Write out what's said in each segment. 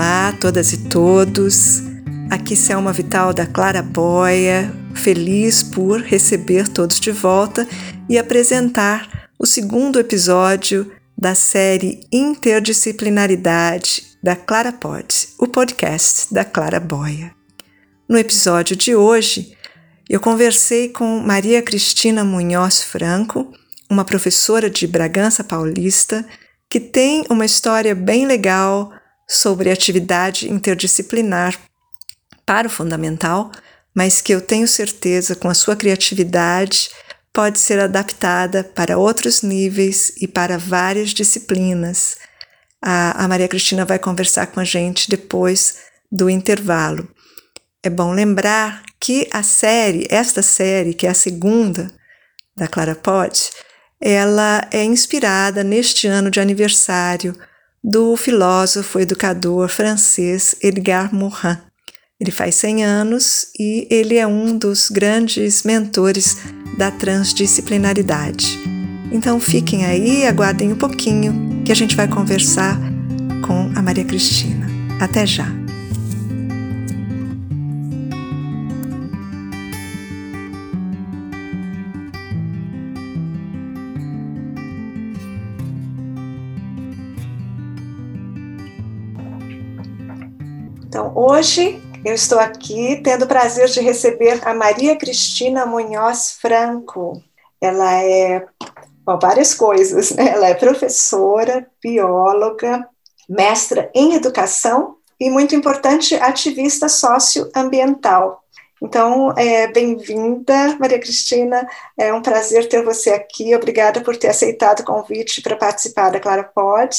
Olá, todas e todos. Aqui Selma Vital da Clara Boia, feliz por receber todos de volta e apresentar o segundo episódio da série Interdisciplinaridade da Clara Pod, o podcast da Clara Boia. No episódio de hoje, eu conversei com Maria Cristina Munhoz Franco, uma professora de Bragança Paulista, que tem uma história bem legal sobre atividade interdisciplinar para o fundamental, mas que eu tenho certeza, com a sua criatividade, pode ser adaptada para outros níveis e para várias disciplinas. A, a Maria Cristina vai conversar com a gente depois do intervalo. É bom lembrar que a série, esta série, que é a segunda da Clara Pott, ela é inspirada neste ano de aniversário do filósofo educador francês Edgar Morin. Ele faz 100 anos e ele é um dos grandes mentores da transdisciplinaridade. Então fiquem aí, aguardem um pouquinho que a gente vai conversar com a Maria Cristina. Até já! Então, hoje eu estou aqui tendo o prazer de receber a Maria Cristina Munhoz Franco. Ela é bom, várias coisas, né? Ela é professora, bióloga, mestra em educação e, muito importante, ativista socioambiental. Então, é, bem-vinda, Maria Cristina. É um prazer ter você aqui. Obrigada por ter aceitado o convite para participar da Clara Pod.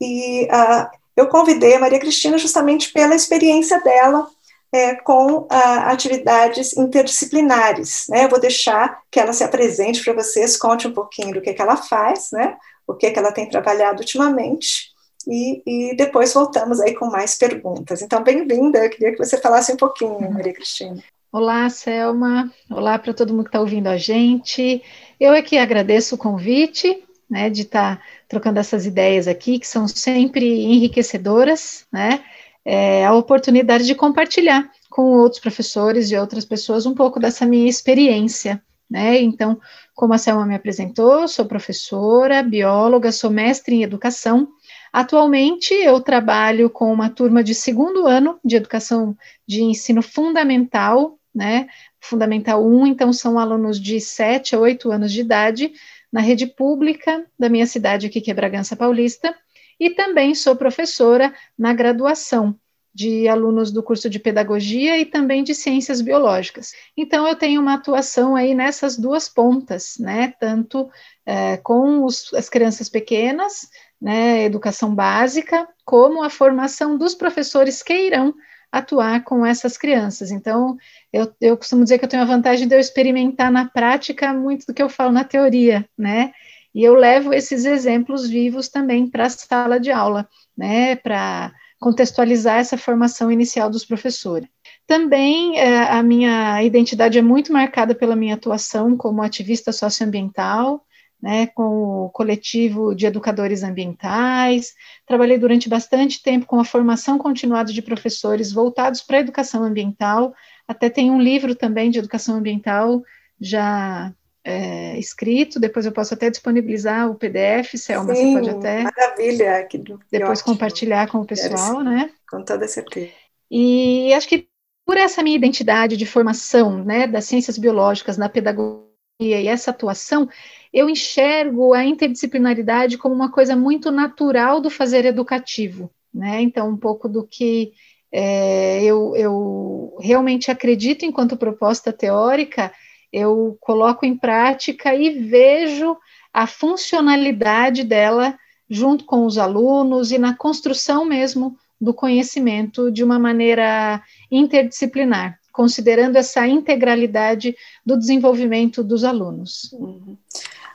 E uh, eu convidei a Maria Cristina justamente pela experiência dela é, com ah, atividades interdisciplinares. Né? Eu vou deixar que ela se apresente para vocês, conte um pouquinho do que, que ela faz, né? o que, que ela tem trabalhado ultimamente, e, e depois voltamos aí com mais perguntas. Então, bem-vinda, eu queria que você falasse um pouquinho, uhum. Maria Cristina. Olá, Selma. Olá para todo mundo que está ouvindo a gente. Eu é que agradeço o convite né, de estar tá trocando essas ideias aqui, que são sempre enriquecedoras, né, é, a oportunidade de compartilhar com outros professores e outras pessoas um pouco dessa minha experiência, né, então, como a Selma me apresentou, sou professora, bióloga, sou mestre em educação, Atualmente, eu trabalho com uma turma de segundo ano de educação de ensino fundamental, né? Fundamental 1, então são alunos de 7 a 8 anos de idade, na rede pública da minha cidade aqui, que é Bragança Paulista, e também sou professora na graduação de alunos do curso de pedagogia e também de ciências biológicas. Então, eu tenho uma atuação aí nessas duas pontas, né? Tanto é, com os, as crianças pequenas, né, educação básica, como a formação dos professores que irão atuar com essas crianças. Então, eu, eu costumo dizer que eu tenho a vantagem de eu experimentar na prática muito do que eu falo na teoria, né? E eu levo esses exemplos vivos também para a sala de aula, né? Para contextualizar essa formação inicial dos professores. Também é, a minha identidade é muito marcada pela minha atuação como ativista socioambiental, né, com o coletivo de educadores ambientais. Trabalhei durante bastante tempo com a formação continuada de professores voltados para a educação ambiental. Até tem um livro também de educação ambiental já é, escrito. Depois eu posso até disponibilizar o PDF, Selma, Sim, você pode até. Maravilha! Que, depois ótimo. compartilhar com o pessoal, né? Com toda certeza. E acho que por essa minha identidade de formação, né, das ciências biológicas na pedagogia e essa atuação, eu enxergo a interdisciplinaridade como uma coisa muito natural do fazer educativo, né? Então, um pouco do que é, eu, eu realmente acredito enquanto proposta teórica, eu coloco em prática e vejo a funcionalidade dela junto com os alunos e na construção mesmo do conhecimento de uma maneira interdisciplinar, considerando essa integralidade do desenvolvimento dos alunos. Uhum.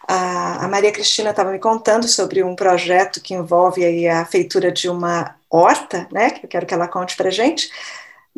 A, a Maria Cristina estava me contando sobre um projeto que envolve a feitura de uma horta, né, que eu quero que ela conte para gente,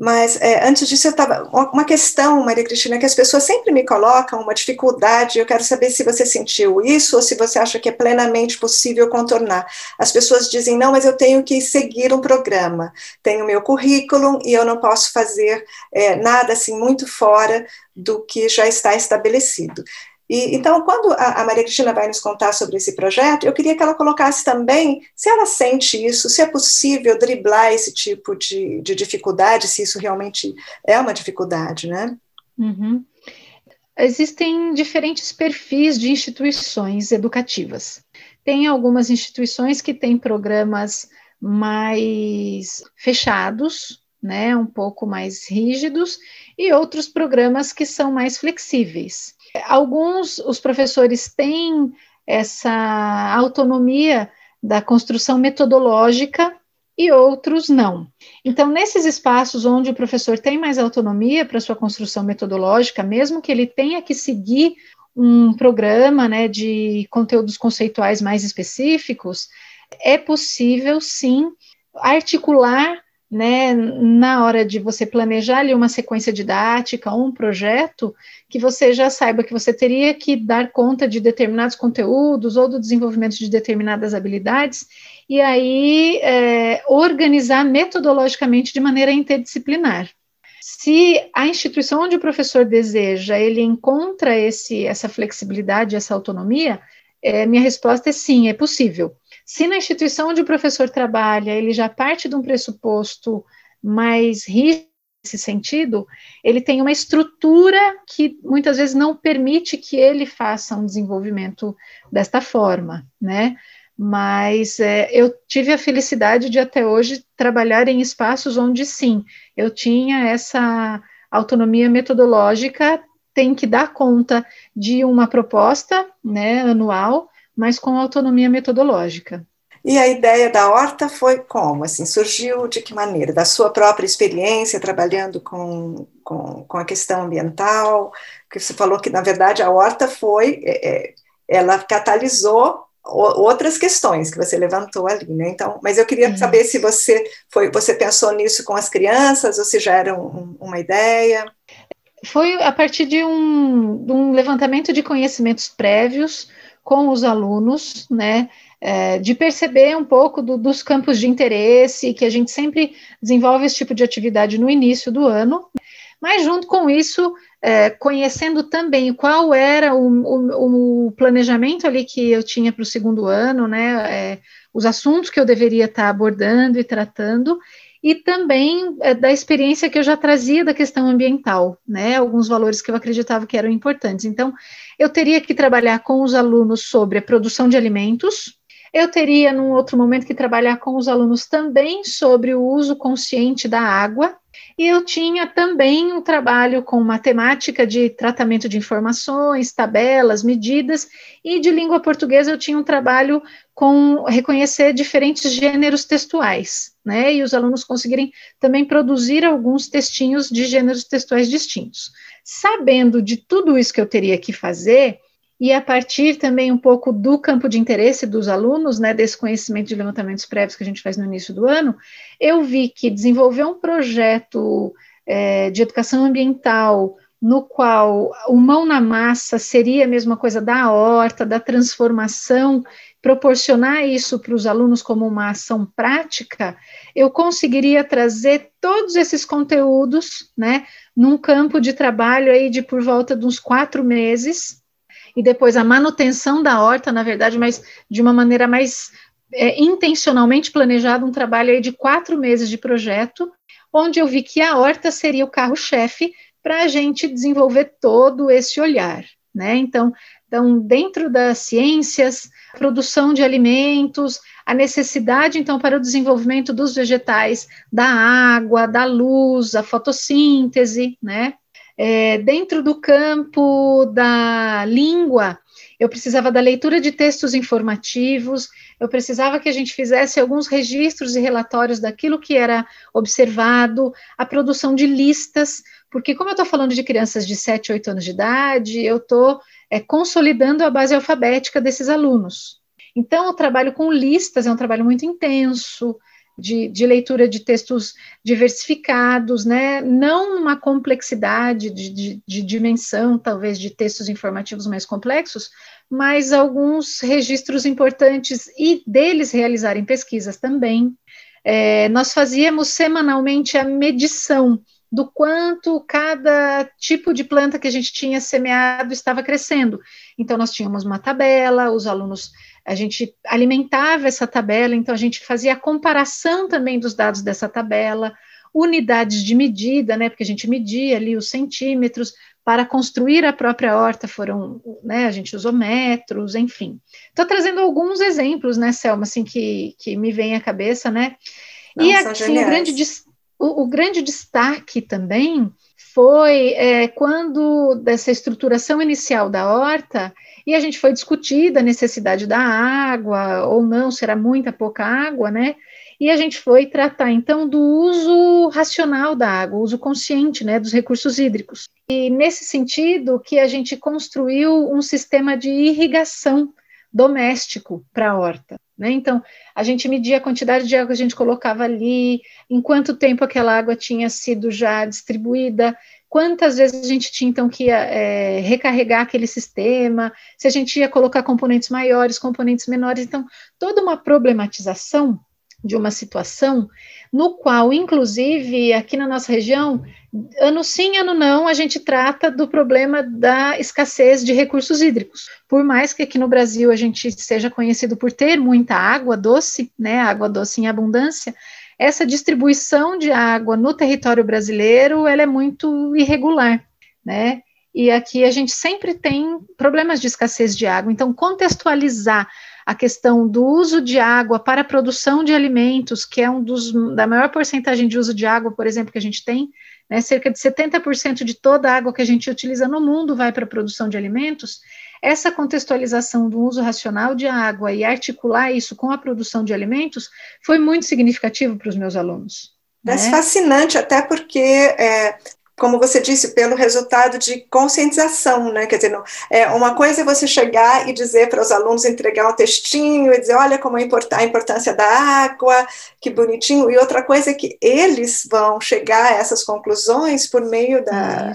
Mas é, antes disso, eu estava. Uma questão, Maria Cristina, que as pessoas sempre me colocam, uma dificuldade, eu quero saber se você sentiu isso ou se você acha que é plenamente possível contornar. As pessoas dizem, não, mas eu tenho que seguir um programa, tenho meu currículo e eu não posso fazer é, nada assim muito fora do que já está estabelecido. E, então, quando a, a, Maria Cristina vai nos contar sobre esse projeto, eu queria que ela colocasse também se ela sente isso, se é possível driblar esse tipo de, de dificuldade, se isso realmente é uma dificuldade, né? Uhum. Existem diferentes perfis de instituições educativas. Tem algumas instituições que têm programas mais fechados, né, um pouco mais rígidos, e outros programas que são mais flexíveis. Alguns, os professores têm essa autonomia da construção metodológica e outros não. Então, nesses espaços onde o professor tem mais autonomia para sua construção metodológica, mesmo que ele tenha que seguir um programa né, de conteúdos conceituais mais específicos, é possível sim articular né, na hora de você planejar ali uma sequência didática, um projeto, que você já saiba que você teria que dar conta de determinados conteúdos ou do desenvolvimento de determinadas habilidades, e aí é, organizar metodologicamente de maneira interdisciplinar. Se a instituição onde o professor deseja, ele encontra esse, essa flexibilidade, essa autonomia, é, minha resposta é sim, é possível. Se na instituição onde o professor trabalha, ele já parte de um pressuposto mais rígido nesse sentido, ele tem uma estrutura que muitas vezes não permite que ele faça um desenvolvimento desta forma, né? Mas é, eu tive a felicidade de até hoje trabalhar em espaços onde sim, eu tinha essa autonomia metodológica, tem que dar conta de uma proposta, né, anual, mas com autonomia metodológica. E a ideia da horta foi como? Assim, surgiu de que maneira? Da sua própria experiência trabalhando com, com, com a questão ambiental? Que você falou que, na verdade, a horta foi, é, é ela catalisou outras questões que você levantou ali, né? Então, mas eu queria saber se você foi, você pensou nisso com as crianças ou se já era um, uma ideia? Foi a partir de um, de um levantamento de conhecimentos prévios com os alunos, né? É, de perceber um pouco do, dos campos de interesse, que a gente sempre desenvolve esse tipo de atividade no início do ano, mas junto com isso, é, conhecendo também qual era o, o, o, planejamento ali que eu tinha para o segundo ano, né, é, os assuntos que eu deveria estar abordando e tratando, e também é, da experiência que eu já trazia da questão ambiental, né, alguns valores que eu acreditava que eram importantes. Então, eu teria que trabalhar com os alunos sobre a produção de alimentos, eu teria, num outro momento, que trabalhar com os alunos também sobre o uso consciente da água, e eu tinha também um trabalho com matemática de tratamento de informações, tabelas, medidas, e de língua portuguesa eu tinha um trabalho com reconhecer diferentes gêneros textuais, né? E os alunos conseguirem também produzir alguns textinhos de gêneros textuais distintos. Sabendo de tudo isso que eu teria que fazer, e a partir também um pouco do campo de interesse dos alunos, né, desse conhecimento de levantamentos prévios que a gente faz no início do ano, eu vi que desenvolver um projeto é, de educação ambiental no qual o mão na massa seria a mesma coisa da horta, da transformação, proporcionar isso para os alunos como uma ação prática, eu conseguiria trazer todos esses conteúdos, né, num campo de trabalho aí de por volta de uns quatro meses, e depois a manutenção da horta, na verdade, mas de uma maneira mais é, intencionalmente planejada, um trabalho aí de quatro meses de projeto, onde eu vi que a horta seria o carro-chefe para a gente desenvolver todo esse olhar, né? Então, então, dentro das ciências, produção de alimentos, a necessidade, então, para o desenvolvimento dos vegetais, da água, da luz, a fotossíntese, né? É, dentro do campo da língua, eu precisava da leitura de textos informativos, eu precisava que a gente fizesse alguns registros e relatórios daquilo que era observado, a produção de listas, porque como eu estou falando de crianças de 7, 8 anos de idade, eu estou é, consolidando a base alfabética desses alunos. Então, o trabalho com listas é um trabalho muito intenso, de, de, leitura de textos diversificados, né? não uma complexidade de, de, de, dimensão, talvez, de textos informativos mais complexos, mas alguns registros importantes e deles realizarem pesquisas também. É, nós fazíamos semanalmente a medição do quanto cada tipo de planta que a gente tinha semeado estava crescendo. Então, nós tínhamos uma tabela, os alunos, a gente alimentava essa tabela, então a gente fazia a comparação também dos dados dessa tabela, unidades de medida, né, porque a gente media ali os centímetros, para construir a própria horta foram, né, a gente usou metros, enfim. Estou trazendo alguns exemplos, né, Selma, assim, que, que me vem à cabeça, né, e assim, o grande destaque o, o grande destaque também foi é, quando dessa estruturação inicial da horta e a gente foi discutir a necessidade da água ou não, será muita pouca água, né? E a gente foi tratar então do uso racional da água, uso consciente, né, dos recursos hídricos. E nesse sentido que a gente construiu um sistema de irrigação doméstico para a horta. Né? Então, a gente media a quantidade de água que a gente colocava ali, em quanto tempo aquela água tinha sido já distribuída, quantas vezes a gente tinha então que é, recarregar aquele sistema, se a gente ia colocar componentes maiores, componentes menores. Então, toda uma problematização de uma situação no qual, inclusive, aqui na nossa região, ano sim, ano não, a gente trata do problema da escassez de recursos hídricos. Por mais que aqui no Brasil a gente seja conhecido por ter muita água doce, né, água doce em abundância, essa distribuição de água no território brasileiro, ela é muito irregular, né? E aqui a gente sempre tem problemas de escassez de água. Então, contextualizar a questão do uso de água para a produção de alimentos, que é um dos da maior porcentagem de uso de água, por exemplo, que a gente tem, né, cerca de 70% de toda a água que a gente utiliza no mundo vai para a produção de alimentos. Essa contextualização do uso racional de água e articular isso com a produção de alimentos foi muito significativo para os meus alunos. É né? fascinante, até porque é, como você disse, pelo resultado de conscientização, né? Quer dizer, não, é, uma coisa é você chegar e dizer para os alunos, entregar um textinho e dizer, olha como é a importância da água, que bonitinho, e outra coisa é que eles vão chegar a essas conclusões por meio da,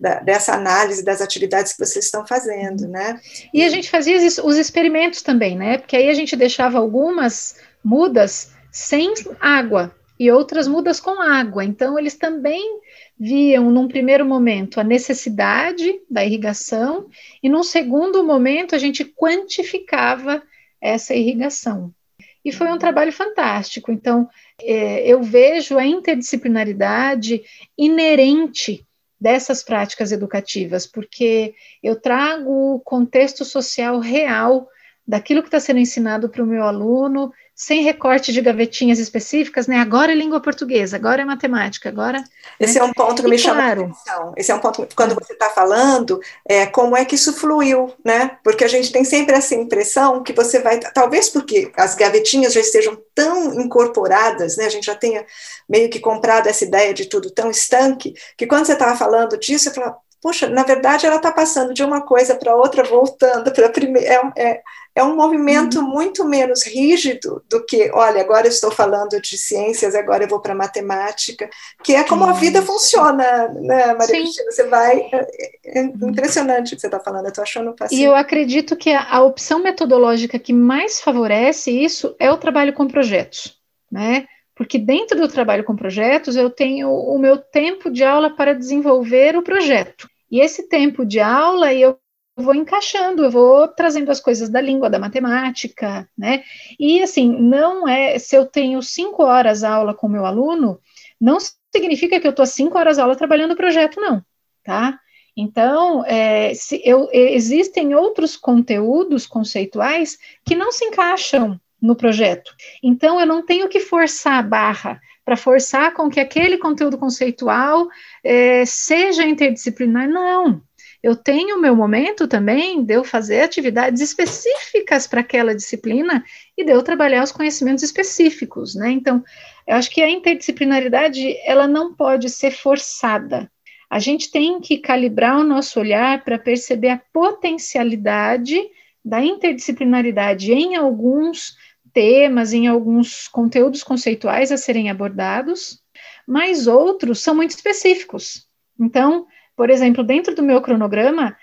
da, dessa análise das atividades que vocês estão fazendo, né? E a gente fazia os experimentos também, né? Porque aí a gente deixava algumas mudas sem água e outras mudas com água, então eles também viam, num primeiro momento, a necessidade da irrigação, e num segundo momento, a gente quantificava essa irrigação. E foi um trabalho fantástico. Então, é, eu vejo a interdisciplinaridade inerente dessas práticas educativas, porque eu trago o contexto social real daquilo que está sendo ensinado para o meu aluno, sem recorte de gavetinhas específicas, né? Agora é língua portuguesa, agora é matemática, agora. Esse né? é um ponto que e me chama claro, a atenção. Esse é um ponto quando você está falando, é como é que isso fluiu, né? Porque a gente tem sempre essa impressão que você vai, talvez porque as gavetinhas já estejam tão incorporadas, né? A gente já tenha meio que comprado essa ideia de tudo tão estanque, que quando você estava falando disso, eu falava, poxa, na verdade ela está passando de uma coisa para outra, voltando para a primeira. É, é, é, um movimento uhum. muito menos rígido do que, olha, agora eu estou falando de ciências, agora eu vou para matemática, que é como a vida funciona, né, Maria Sim. Cristina? Você vai. É, é uhum. impressionante o que você está falando, eu estou achando paciente. E eu acredito que a, a opção metodológica que mais favorece isso é o trabalho com projetos, né? Porque dentro do trabalho com projetos eu tenho o meu tempo de aula para desenvolver o projeto. E esse tempo de aula eu vou encaixando, eu vou trazendo as coisas da língua, da matemática, né? E assim, não é se eu tenho cinco horas aula com meu aluno, não significa que eu estou cinco horas aula trabalhando o projeto, não, tá? Então, é, eu, existem outros conteúdos conceituais que não se encaixam no projeto. Então, eu não tenho que forçar a barra para forçar com que aquele conteúdo conceitual é, seja interdisciplinar. Não. Eu tenho o meu momento também de eu fazer atividades específicas para aquela disciplina e de eu trabalhar os conhecimentos específicos, né? Então, eu acho que a interdisciplinaridade ela não pode ser forçada. A gente tem que calibrar o nosso olhar para perceber a potencialidade da interdisciplinaridade em alguns temas, em alguns conteúdos conceituais a serem abordados, mas outros são muito específicos. Então, por exemplo, dentro do meu cronograma,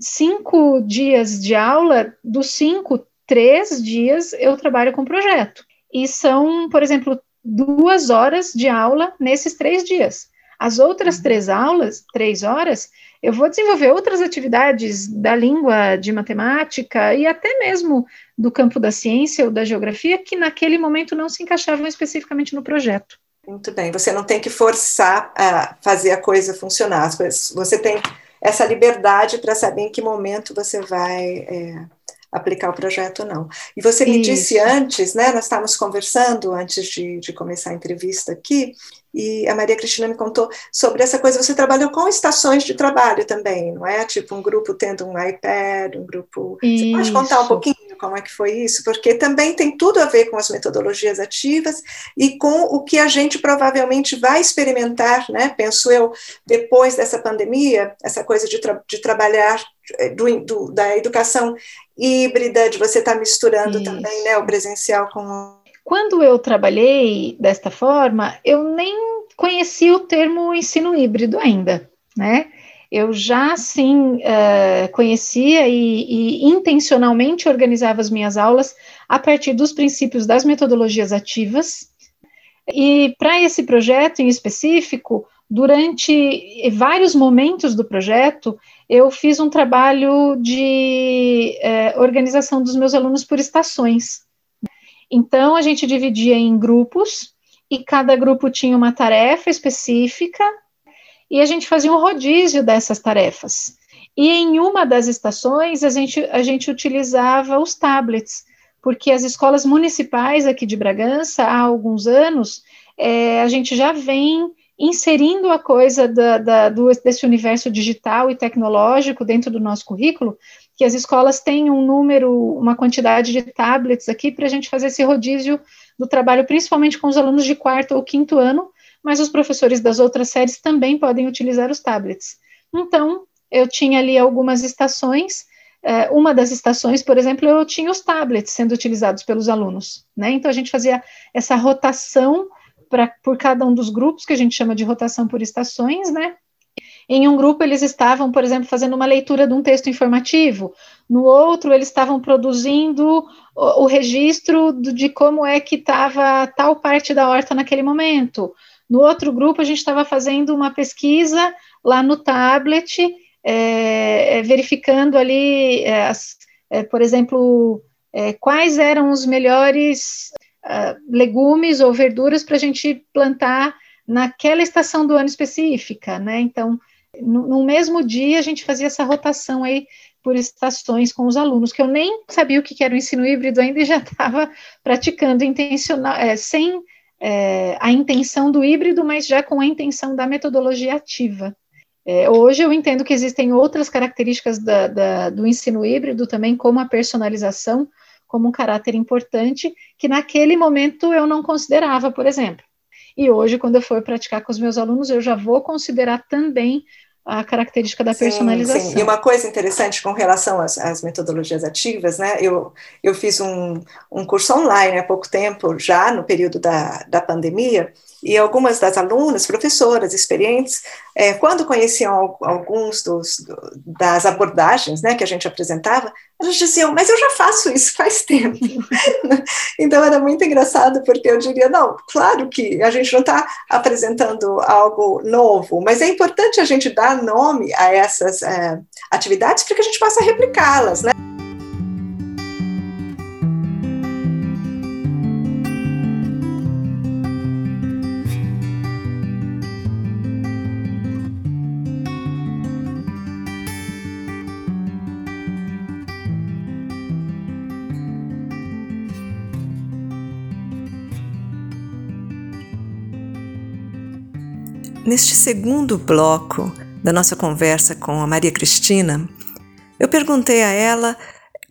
cinco dias de aula, dos cinco, três dias eu trabalho com projeto. E são, por exemplo, duas horas de aula nesses três dias. As outras uhum. três aulas, três horas, eu vou desenvolver outras atividades da língua, de matemática e até mesmo do campo da ciência ou da geografia que naquele momento não se encaixavam especificamente no projeto. Muito bem, você não tem que forçar a fazer a coisa funcionar, você tem essa liberdade para saber em que momento você vai é, aplicar o projeto ou não. E você me Isso. disse antes, né, nós estávamos conversando antes de, de começar a entrevista aqui, e a Maria Cristina me contou sobre essa coisa. Você trabalhou com estações de trabalho também, não é? Tipo um grupo tendo um iPad, um grupo. Isso. Você pode contar um pouquinho como é que foi isso? Porque também tem tudo a ver com as metodologias ativas e com o que a gente provavelmente vai experimentar, né? Penso eu, depois dessa pandemia, essa coisa de, tra de trabalhar do, do, da educação híbrida, de você estar tá misturando isso. também né, o presencial com quando eu trabalhei desta forma, eu nem conhecia o termo ensino híbrido ainda, né? Eu já, sim, uh, conhecia e, e, intencionalmente organizava as minhas aulas a partir dos princípios das metodologias ativas. E para esse projeto em específico, durante vários momentos do projeto, eu fiz um trabalho de uh, organização dos meus alunos por estações. Então, a gente dividia em grupos, e cada grupo tinha uma tarefa específica, e a gente fazia um rodízio dessas tarefas. E em uma das estações, a gente, a gente utilizava os tablets, porque as escolas municipais aqui de Bragança, há alguns anos, é, a gente já vem inserindo a coisa da, da, do, desse universo digital e tecnológico dentro do nosso currículo, que as escolas têm um número, uma quantidade de tablets aqui para a gente fazer esse rodízio do trabalho, principalmente com os alunos de quarto ou quinto ano, mas os professores das outras séries também podem utilizar os tablets. Então, eu tinha ali algumas estações, é, uma das estações, por exemplo, eu tinha os tablets sendo utilizados pelos alunos, né? Então a gente fazia essa rotação pra, por cada um dos grupos, que a gente chama de rotação por estações, né? Em um grupo, eles estavam, por exemplo, fazendo uma leitura de um texto informativo, no outro, eles estavam produzindo o, o registro do, de como é que estava tal parte da horta naquele momento. No outro grupo, a gente estava fazendo uma pesquisa lá no tablet, é, é verificando ali, é, as, é, por exemplo, é, quais eram os melhores uh, legumes ou verduras para a gente plantar naquela estação do ano específica, né? Então, no, no, mesmo dia a gente fazia essa rotação aí por estações com os alunos, que eu nem sabia o que era o ensino híbrido ainda e já estava praticando intencional, é, sem é, a intenção do híbrido, mas já com a intenção da metodologia ativa. É, hoje eu entendo que existem outras características da, da, do ensino híbrido também, como a personalização, como um caráter importante, que naquele momento eu não considerava, por exemplo. E hoje, quando eu for praticar com os meus alunos, eu já vou considerar também a característica da personalização. Sim, sim. E uma coisa interessante com relação às, às, metodologias ativas, né? Eu, eu fiz um, um curso online há pouco tempo, já no período da, da pandemia, e algumas das alunas, professoras experientes, é, quando conheciam alguns dos, das abordagens né, que a gente apresentava, elas diziam, mas eu já faço isso faz tempo. então era muito engraçado, porque eu diria, não, claro que a gente não está apresentando algo novo, mas é importante a gente dar nome a essas é, atividades para que a gente possa replicá-las, né? Neste segundo bloco da nossa conversa com a Maria Cristina, eu perguntei a ela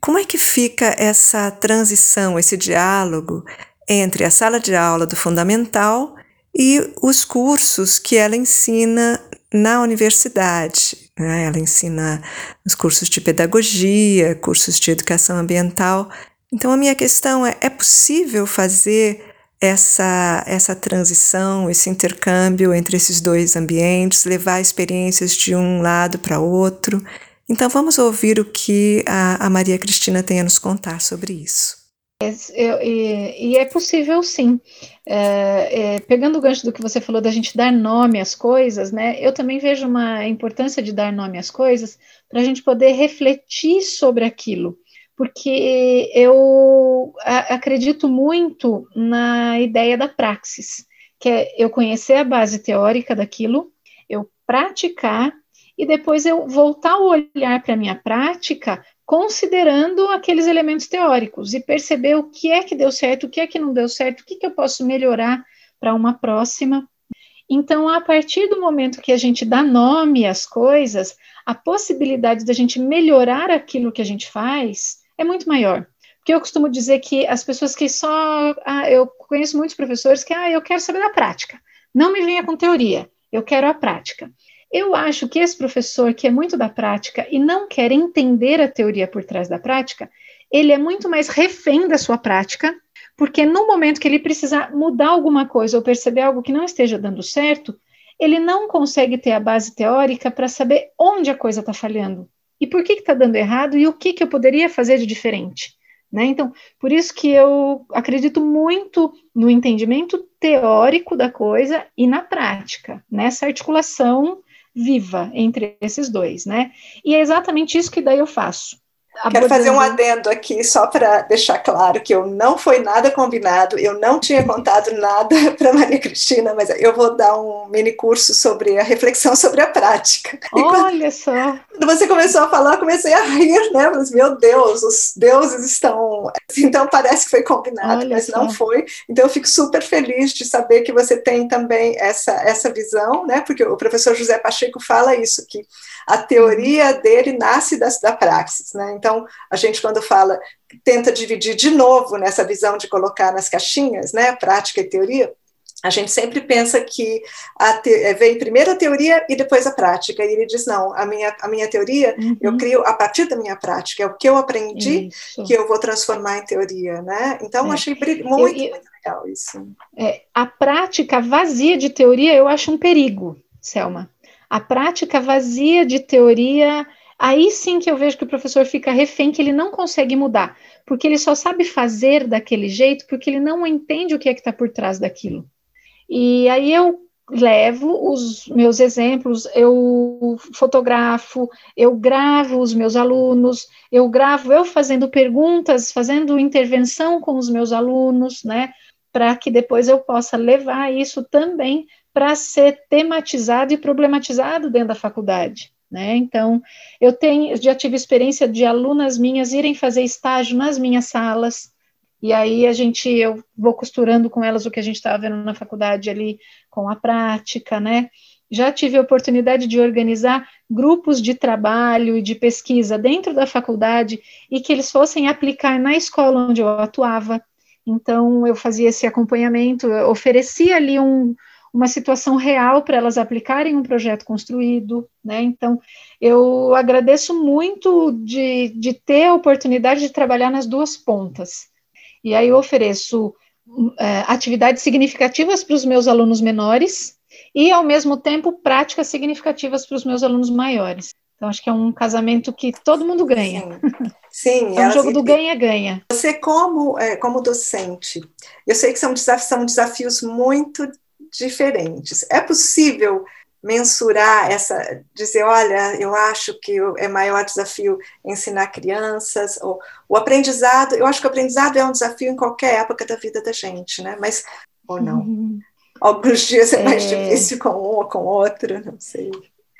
como é que fica essa transição, esse diálogo entre a sala de aula do fundamental e os cursos que ela ensina na universidade. Né? Ela ensina os cursos de pedagogia, cursos de educação ambiental Então, a minha questão é: é possível fazer essa, essa transição, esse intercâmbio entre esses dois ambientes, levar experiências de um lado para outro? Então, vamos ouvir o que a, a Maria Cristina tem a nos contar sobre isso. É, e, e, é possível sim. É, é, pegando o gancho do que você falou da gente dar nome às coisas, né? Eu também vejo uma importância de dar nome às coisas para a gente poder refletir sobre aquilo, porque eu acredito muito na ideia da praxis, que é eu conhecer a base teórica daquilo, eu praticar e depois eu voltar o olhar para a minha prática considerando aqueles elementos teóricos e perceber o que é que deu certo, o que é que não deu certo, o que, que eu posso melhorar para uma próxima. Então, a partir do momento que a gente dá nome às coisas, a possibilidade da gente melhorar aquilo que a gente faz é muito maior. Porque eu costumo dizer que as pessoas que só. Ah, eu conheço muitos professores que, ah, eu quero saber da prática. Não me venha com teoria, eu quero a prática. Eu acho que esse professor, que é muito da prática e não quer entender a teoria por trás da prática, ele é muito mais refém da sua prática, porque no momento que ele precisar mudar alguma coisa ou perceber algo que não esteja dando certo, ele não consegue ter a base teórica para saber onde a coisa está falhando e por que está dando errado e o que, que eu poderia fazer de diferente. Né? Então, por isso que eu acredito muito no entendimento teórico da coisa e na prática, nessa articulação viva entre esses dois, né? E é exatamente isso que daí eu faço. Quero fazer um adendo aqui, só para deixar claro que eu não foi nada combinado, eu não tinha contado nada para Maria Cristina, mas eu vou dar um mini curso sobre a reflexão sobre a prática. Olha quando, só! Quando você começou a falar, eu comecei a rir, né? Mas, meu Deus, os deuses estão. Então parece que foi combinado, Olha mas só. não foi. Então eu fico super feliz de saber que você tem também essa, essa visão, né? Porque o professor José Pacheco fala isso, que a teoria dele nasce da, da praxis, né? Então, a gente, quando fala, tenta dividir de novo nessa visão de colocar nas caixinhas, né? Prática e teoria. A gente sempre pensa que te, é, vem primeiro a teoria e depois a prática. E ele diz: não, a minha, a minha teoria uhum. eu crio a partir da minha prática, é o que eu aprendi isso. que eu vou transformar em teoria. Né? Então, é. achei muito, eu, muito legal isso. É, a prática vazia de teoria eu acho um perigo, Selma. A prática vazia de teoria, aí sim que eu vejo que o professor fica refém, que ele não consegue mudar, porque ele só sabe fazer daquele jeito porque ele não entende o que é que está por trás daquilo. E aí eu levo os meus exemplos, eu fotografo, eu gravo os meus alunos, eu gravo eu fazendo perguntas, fazendo intervenção com os meus alunos, né, para que depois eu possa levar isso também para ser tematizado e problematizado dentro da faculdade. Né? Então, eu tenho, já tive experiência de alunas minhas irem fazer estágio nas minhas salas, e aí a gente, eu vou costurando com elas o que a gente estava vendo na faculdade ali com a prática, né? Já tive a oportunidade de organizar grupos de trabalho e de pesquisa dentro da faculdade e que eles fossem aplicar na escola onde eu atuava. Então, eu fazia esse acompanhamento, oferecia ali um, uma situação real para elas aplicarem um projeto construído, né? Então, eu agradeço muito de, de ter a oportunidade de trabalhar nas duas pontas. E aí eu ofereço é, atividades significativas para os meus alunos menores e, ao mesmo tempo, práticas significativas para os meus alunos maiores. Então, acho que é um casamento que todo mundo ganha. Sim, Sim é um jogo do ganha-ganha. Você, como, é, como docente, eu sei que são, são desafios muito diferentes. É possível mensurar essa, dizer, olha, eu acho que é maior desafio ensinar crianças, ou o aprendizado, eu acho que o aprendizado é um desafio em qualquer época da vida da gente, né? Mas, ou não. Uhum. Alguns dias é mais é... difícil com um ou com outro, não sei.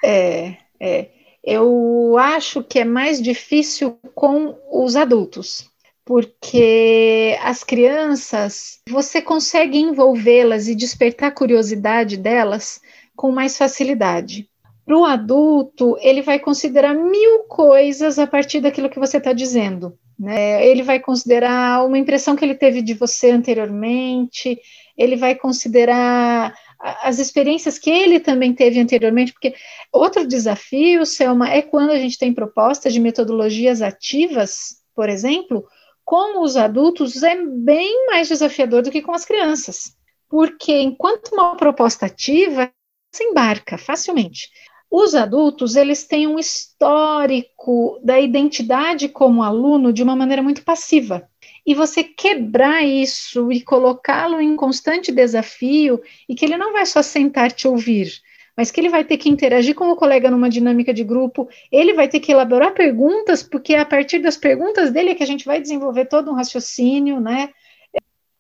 É, é. Eu acho que é mais difícil com os adultos porque as crianças, você consegue envolvê-las e despertar a curiosidade delas com mais facilidade. Para o adulto, ele vai considerar mil coisas a partir daquilo que você está dizendo. Né? Ele vai considerar uma impressão que ele teve de você anteriormente, ele vai considerar as experiências que ele também teve anteriormente, porque outro desafio, Selma, é quando a gente tem propostas de metodologias ativas, por exemplo, com os adultos é bem mais desafiador do que com as crianças, porque enquanto uma proposta ativa se embarca facilmente. Os adultos, eles têm um histórico da identidade como aluno de uma maneira muito passiva. E você quebrar isso e colocá-lo em constante desafio, e que ele não vai só sentar te ouvir, mas que ele vai ter que interagir com o colega numa dinâmica de grupo, ele vai ter que elaborar perguntas, porque é a partir das perguntas dele é que a gente vai desenvolver todo um raciocínio, né?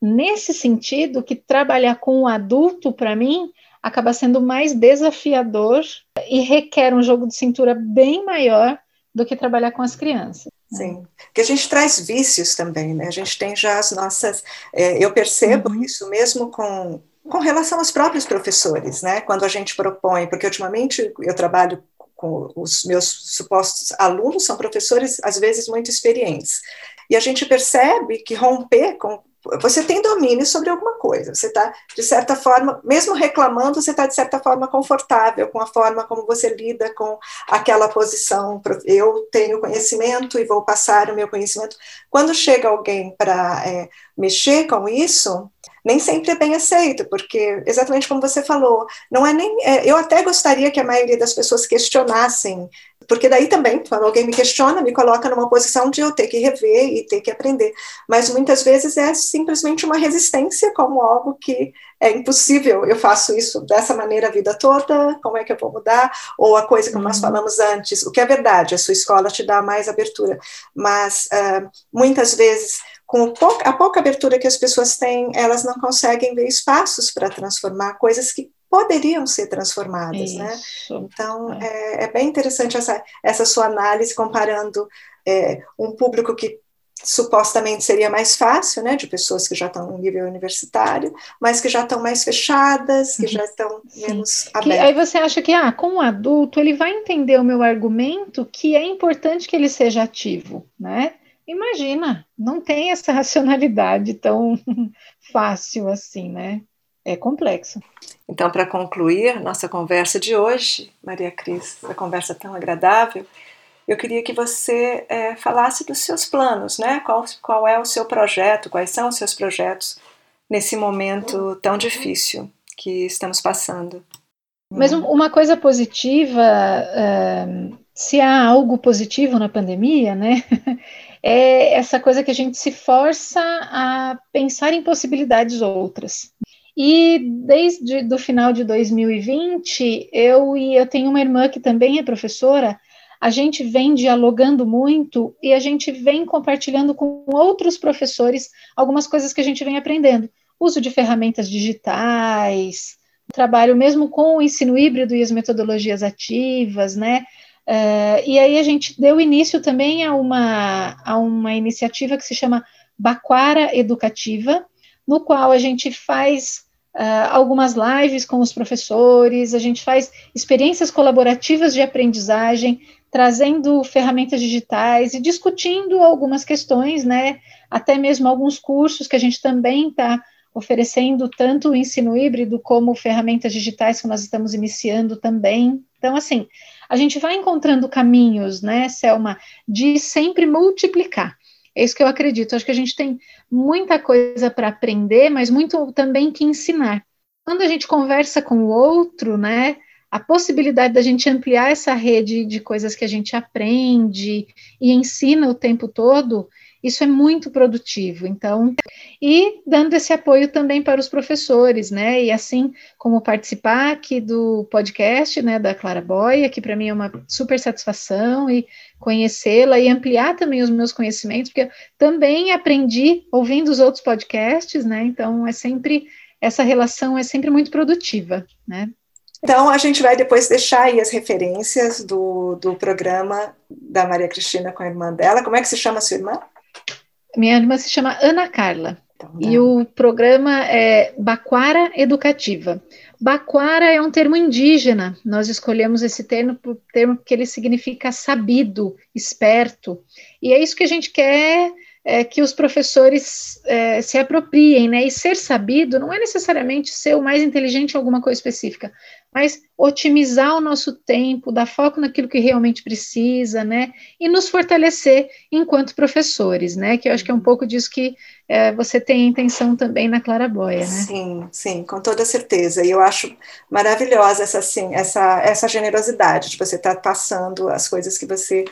Nesse sentido, que trabalhar com o adulto, para mim, acaba sendo mais desafiador e requer um jogo de cintura bem maior do que trabalhar com as crianças. Né? Sim, porque a gente traz vícios também, né? A gente tem já as nossas. É, eu percebo uhum. isso mesmo com, com relação aos próprios professores, né? Quando a gente propõe, porque ultimamente eu trabalho com os meus supostos alunos, são professores às vezes muito experientes. E a gente percebe que romper com você tem domínio sobre alguma coisa, você está, de certa forma, mesmo reclamando, você está, de certa forma, confortável com a forma como você lida com aquela posição. Eu tenho conhecimento e vou passar o meu conhecimento. Quando chega alguém para é, mexer com isso, nem sempre é bem aceito, porque, exatamente como você falou, não é nem. É, eu até gostaria que a maioria das pessoas questionassem, porque daí também, quando alguém me questiona, me coloca numa posição de eu ter que rever e ter que aprender. Mas muitas vezes é simplesmente uma resistência, como algo que é impossível, eu faço isso dessa maneira a vida toda, como é que eu vou mudar? Ou a coisa que nós uhum. falamos antes, o que é verdade, a sua escola te dá mais abertura, mas uh, muitas vezes com a pouca abertura que as pessoas têm, elas não conseguem ver espaços para transformar coisas que poderiam ser transformadas, né? Isso. né? Então, é. É, é. bem interessante essa, essa sua análise comparando é, um público que supostamente seria mais fácil, né, de pessoas que já estão no nível universitário, mas que já estão mais fechadas, que já estão menos abertas. Que, aí você acha que, ah, com o adulto, ele vai entender o meu argumento que é importante que ele seja ativo, né? Imagina, não tem essa racionalidade tão fácil assim, né? É complexo. Então, para concluir nossa conversa de hoje, Maria Cris, essa conversa tão agradável, eu queria que você é, falasse dos seus planos, né? Qual, qual é o seu projeto, quais são os seus projetos nesse momento tão difícil que estamos passando. Mas uma coisa positiva, uh, se há algo positivo na pandemia, né? é essa coisa que a gente se força a pensar em possibilidades outras. E desde o final de 2020, eu e eu tenho uma irmã que também é professora, a gente vem dialogando muito e a gente vem compartilhando com outros professores algumas coisas que a gente vem aprendendo. Uso de ferramentas digitais, trabalho mesmo com o ensino híbrido e as metodologias ativas, né? Uh, e aí a gente deu início também a uma, a uma iniciativa que se chama Baquara Educativa, no qual a gente faz uh, algumas lives com os professores, a gente faz experiências colaborativas de aprendizagem, trazendo ferramentas digitais e discutindo algumas questões, né? Até mesmo alguns cursos que a gente também está oferecendo, tanto o ensino híbrido como ferramentas digitais que nós estamos iniciando também. Então, assim, a gente vai encontrando caminhos, né, Selma, de sempre multiplicar. É isso que eu acredito. Acho que a gente tem muita coisa para aprender, mas muito também que ensinar. Quando a gente conversa com o outro, né, a possibilidade da gente ampliar essa rede de coisas que a gente aprende e ensina o tempo todo, isso é muito produtivo, então, e dando esse apoio também para os professores, né? E assim como participar aqui do podcast, né, da Clara Boia, que para mim é uma super satisfação e conhecê-la e ampliar também os meus conhecimentos, porque eu também aprendi ouvindo os outros podcasts, né? Então é sempre essa relação é sempre muito produtiva, né? Então, a gente vai depois deixar aí as referências do, do programa da Maria Cristina com a irmã dela. Como é que se chama a sua irmã? Minha irmã se chama Ana Carla. Então, e o programa é Baquara Educativa. Baquara é um termo indígena, nós escolhemos esse termo, por, termo porque ele significa sabido, esperto, e é isso que a gente quer é, que os professores é, se apropriem, né? E ser sabido não é necessariamente ser o mais inteligente em alguma coisa específica, mas otimizar o nosso tempo, dar foco naquilo que realmente precisa, né? E nos fortalecer enquanto professores, né? Que eu acho que é um pouco disso que é, você tem a intenção também na Claraboia, né? Sim, sim, com toda certeza. E eu acho maravilhosa essa, assim, essa, essa generosidade de você estar tá passando as coisas que você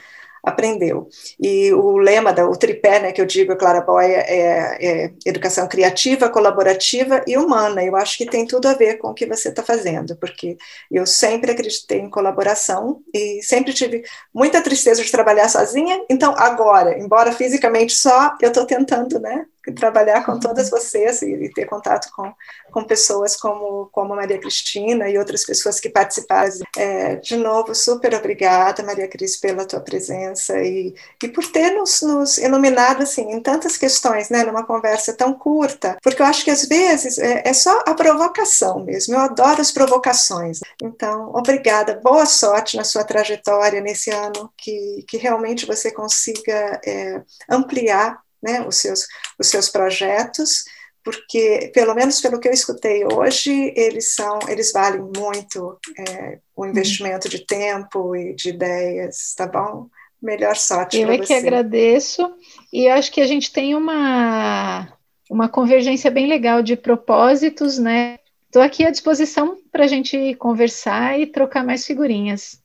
aprendeu. E o lema, da, o tripé, né, que eu digo, Clara Boia, é, é, educação criativa, colaborativa e humana. Eu acho que tem tudo a ver com o que você está fazendo, porque eu sempre acreditei em colaboração e sempre tive muita tristeza de trabalhar sozinha. Então, agora, embora fisicamente só, eu estou tentando, né, trabalhar com todas vocês e, e, ter contato com, com pessoas como, como Maria Cristina e outras pessoas que participaram. É, de novo, super obrigada, Maria Cris, pela tua presença e, e por ter nos, nos iluminado assim, em tantas questões, né, numa conversa tão curta, porque eu acho que às vezes é, é só a provocação mesmo, eu adoro as provocações. Então, obrigada, boa sorte na sua trajetória nesse ano, que, que realmente você consiga é, ampliar né, os, seus, os seus projetos, porque, pelo menos pelo que eu escutei hoje, eles são, eles valem muito é, o uhum. investimento de tempo e de ideias, tá bom? Melhor sorte Eu é você. que agradeço, e acho que a gente tem uma, uma convergência bem legal de propósitos, né? Estou aqui à disposição para a gente conversar e trocar mais figurinhas.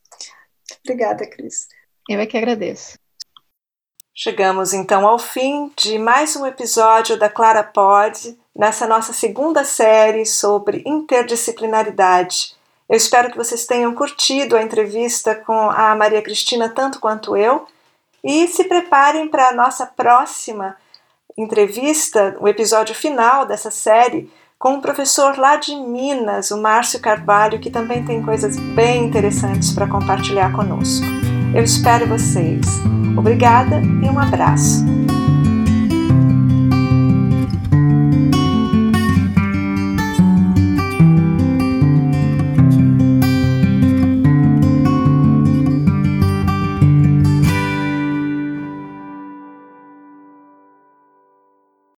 Obrigada, Cris. Eu é que agradeço. Chegamos então ao fim de mais um episódio da Clara Pod, nessa nossa segunda série sobre interdisciplinaridade. Eu espero que vocês tenham curtido a entrevista com a Maria Cristina tanto quanto eu e se preparem para a nossa próxima entrevista, o episódio final dessa série, com um professor lá de Minas, o Márcio Carvalho, que também tem coisas bem interessantes para compartilhar conosco. Eu espero vocês. Obrigada e um abraço.